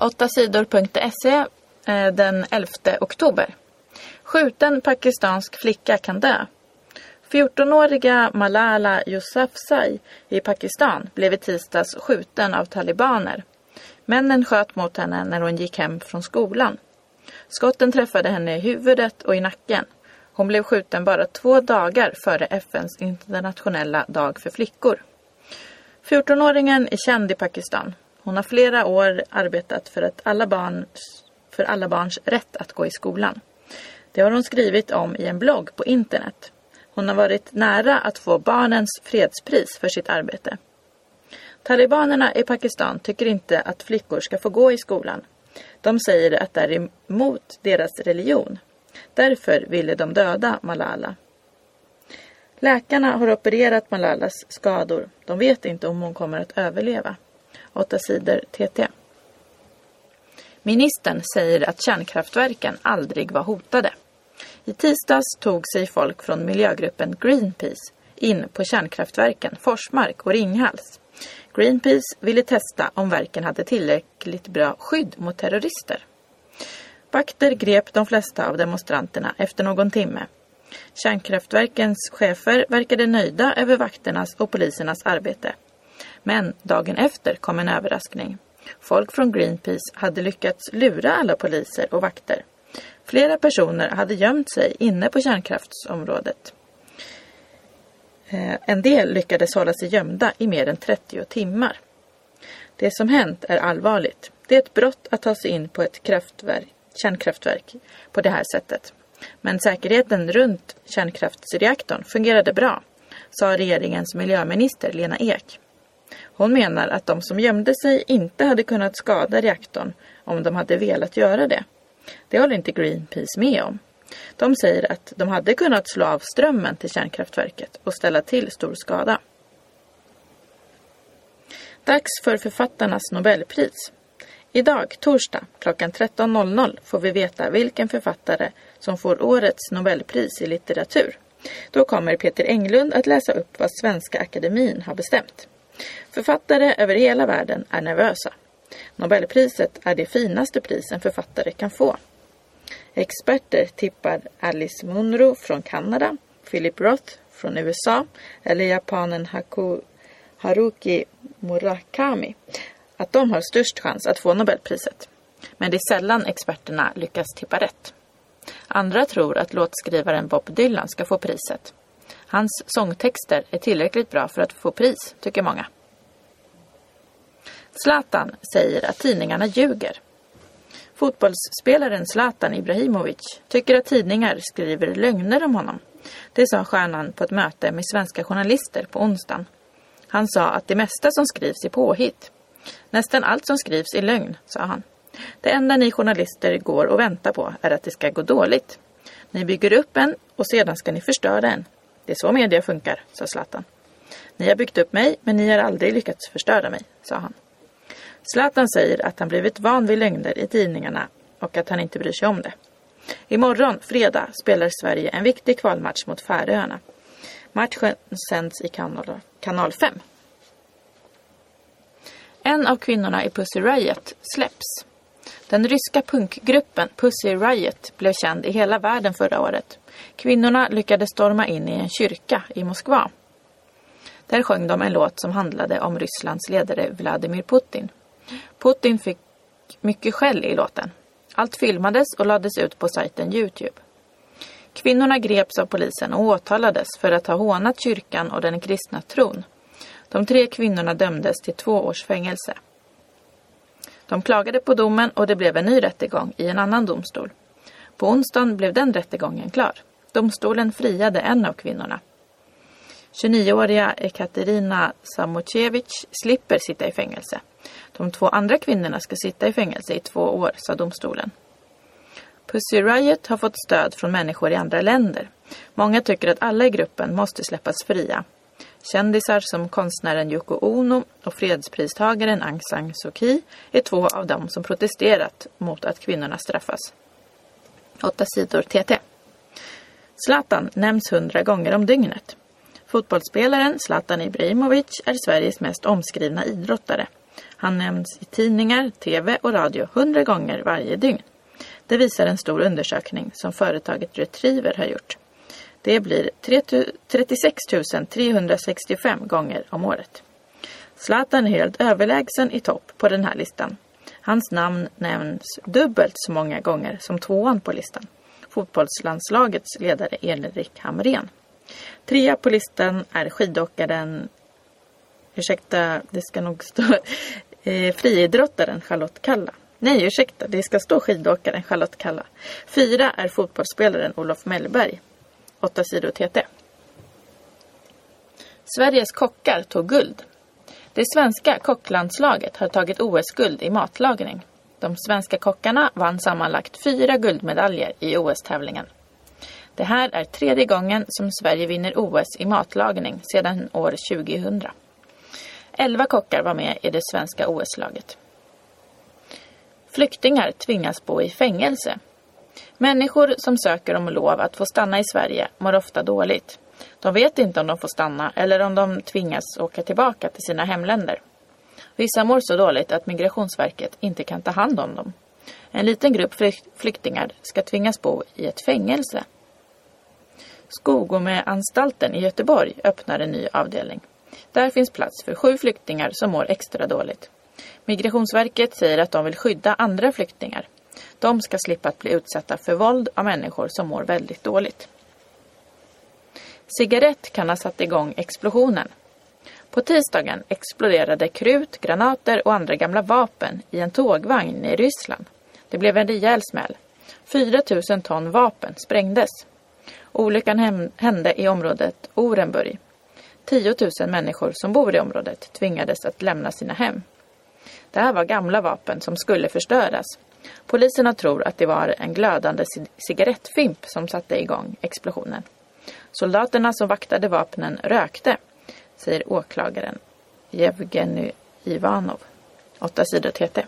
8 sidor.se eh, den 11 oktober. Skjuten pakistansk flicka kan dö. 14-åriga Malala Yousafzai i Pakistan blev i tisdags skjuten av talibaner. Männen sköt mot henne när hon gick hem från skolan. Skotten träffade henne i huvudet och i nacken. Hon blev skjuten bara två dagar före FNs internationella dag för flickor. 14-åringen är känd i Pakistan. Hon har flera år arbetat för, att alla barns, för alla barns rätt att gå i skolan. Det har hon skrivit om i en blogg på internet. Hon har varit nära att få barnens fredspris för sitt arbete. Talibanerna i Pakistan tycker inte att flickor ska få gå i skolan. De säger att det är emot deras religion. Därför ville de döda Malala. Läkarna har opererat Malalas skador. De vet inte om hon kommer att överleva. 8 sidor TT. Ministern säger att kärnkraftverken aldrig var hotade. I tisdags tog sig folk från miljögruppen Greenpeace in på kärnkraftverken Forsmark och Ringhals. Greenpeace ville testa om verken hade tillräckligt bra skydd mot terrorister. Vakter grep de flesta av demonstranterna efter någon timme. Kärnkraftverkens chefer verkade nöjda över vakternas och polisernas arbete. Men dagen efter kom en överraskning. Folk från Greenpeace hade lyckats lura alla poliser och vakter. Flera personer hade gömt sig inne på kärnkraftsområdet. Eh, en del lyckades hålla sig gömda i mer än 30 timmar. Det som hänt är allvarligt. Det är ett brott att ta sig in på ett kraftverk, kärnkraftverk på det här sättet. Men säkerheten runt kärnkraftsreaktorn fungerade bra, sa regeringens miljöminister Lena Ek. Hon menar att de som gömde sig inte hade kunnat skada reaktorn om de hade velat göra det. Det håller inte Greenpeace med om. De säger att de hade kunnat slå av strömmen till kärnkraftverket och ställa till stor skada. Dags för författarnas Nobelpris. Idag, torsdag, klockan 13.00 får vi veta vilken författare som får årets Nobelpris i litteratur. Då kommer Peter Englund att läsa upp vad Svenska Akademin har bestämt. Författare över hela världen är nervösa. Nobelpriset är det finaste pris en författare kan få. Experter tippar Alice Munro från Kanada, Philip Roth från USA eller japanen Haku, Haruki Murakami att de har störst chans att få Nobelpriset. Men det är sällan experterna lyckas tippa rätt. Andra tror att låtskrivaren Bob Dylan ska få priset. Hans sångtexter är tillräckligt bra för att få pris, tycker många. Zlatan säger att tidningarna ljuger. Fotbollsspelaren Zlatan Ibrahimovic tycker att tidningar skriver lögner om honom. Det sa stjärnan på ett möte med svenska journalister på onsdagen. Han sa att det mesta som skrivs är påhitt. Nästan allt som skrivs är lögn, sa han. Det enda ni journalister går och väntar på är att det ska gå dåligt. Ni bygger upp en och sedan ska ni förstöra en. Det är så media funkar, sa Zlatan. Ni har byggt upp mig, men ni har aldrig lyckats förstöra mig, sa han. Zlatan säger att han blivit van vid lögner i tidningarna och att han inte bryr sig om det. Imorgon, fredag, spelar Sverige en viktig kvalmatch mot Färöarna. Matchen sänds i kanal, kanal 5. En av kvinnorna i Pussy Riot släpps. Den ryska punkgruppen Pussy Riot blev känd i hela världen förra året. Kvinnorna lyckades storma in i en kyrka i Moskva. Där sjöng de en låt som handlade om Rysslands ledare Vladimir Putin. Putin fick mycket skäll i låten. Allt filmades och lades ut på sajten Youtube. Kvinnorna greps av polisen och åtalades för att ha hånat kyrkan och den kristna tron. De tre kvinnorna dömdes till två års fängelse. De klagade på domen och det blev en ny rättegång i en annan domstol. På onsdagen blev den rättegången klar. Domstolen friade en av kvinnorna. 29-åriga Ekaterina Samochevich slipper sitta i fängelse. De två andra kvinnorna ska sitta i fängelse i två år, sa domstolen. Pussy Riot har fått stöd från människor i andra länder. Många tycker att alla i gruppen måste släppas fria. Kändisar som konstnären Yoko Ono och fredspristagaren Aung San Suu Kyi är två av dem som protesterat mot att kvinnorna straffas. 8 sidor TT. Zlatan nämns hundra gånger om dygnet. Fotbollsspelaren Zlatan Ibrahimovic är Sveriges mest omskrivna idrottare. Han nämns i tidningar, tv och radio hundra gånger varje dygn. Det visar en stor undersökning som företaget Retriever har gjort. Det blir 36 365 gånger om året. Zlatan är helt överlägsen i topp på den här listan. Hans namn nämns dubbelt så många gånger som tvåan på listan. Fotbollslandslagets ledare Erik Hamrén. Trea på listan är skidåkaren, ursäkta, det ska nog stå, eh, friidrottaren Charlotte Kalla. Nej, ursäkta, det ska stå skidåkaren Charlotte Kalla. Fyra är fotbollsspelaren Olof Mellberg. 8 sidor TT. Sveriges kockar tog guld. Det svenska kocklandslaget har tagit OS-guld i matlagning. De svenska kockarna vann sammanlagt fyra guldmedaljer i OS-tävlingen. Det här är tredje gången som Sverige vinner OS i matlagning sedan år 2000. Elva kockar var med i det svenska OS-laget. Flyktingar tvingas bo i fängelse. Människor som söker om lov att få stanna i Sverige mår ofta dåligt. De vet inte om de får stanna eller om de tvingas åka tillbaka till sina hemländer. Vissa mår så dåligt att Migrationsverket inte kan ta hand om dem. En liten grupp flyktingar ska tvingas bo i ett fängelse. Skogomeanstalten i Göteborg öppnar en ny avdelning. Där finns plats för sju flyktingar som mår extra dåligt. Migrationsverket säger att de vill skydda andra flyktingar. De ska slippa att bli utsatta för våld av människor som mår väldigt dåligt. Cigarett kan ha satt igång explosionen. På tisdagen exploderade krut, granater och andra gamla vapen i en tågvagn i Ryssland. Det blev en rejäl smäll. 4 000 ton vapen sprängdes. Olyckan hände i området Orenburg. 10 000 människor som bor i området tvingades att lämna sina hem. Det här var gamla vapen som skulle förstöras. Poliserna tror att det var en glödande cigarettfimp som satte igång explosionen. Soldaterna som vaktade vapnen rökte, säger åklagaren Jevgenij Ivanov. Åtta sidor TT.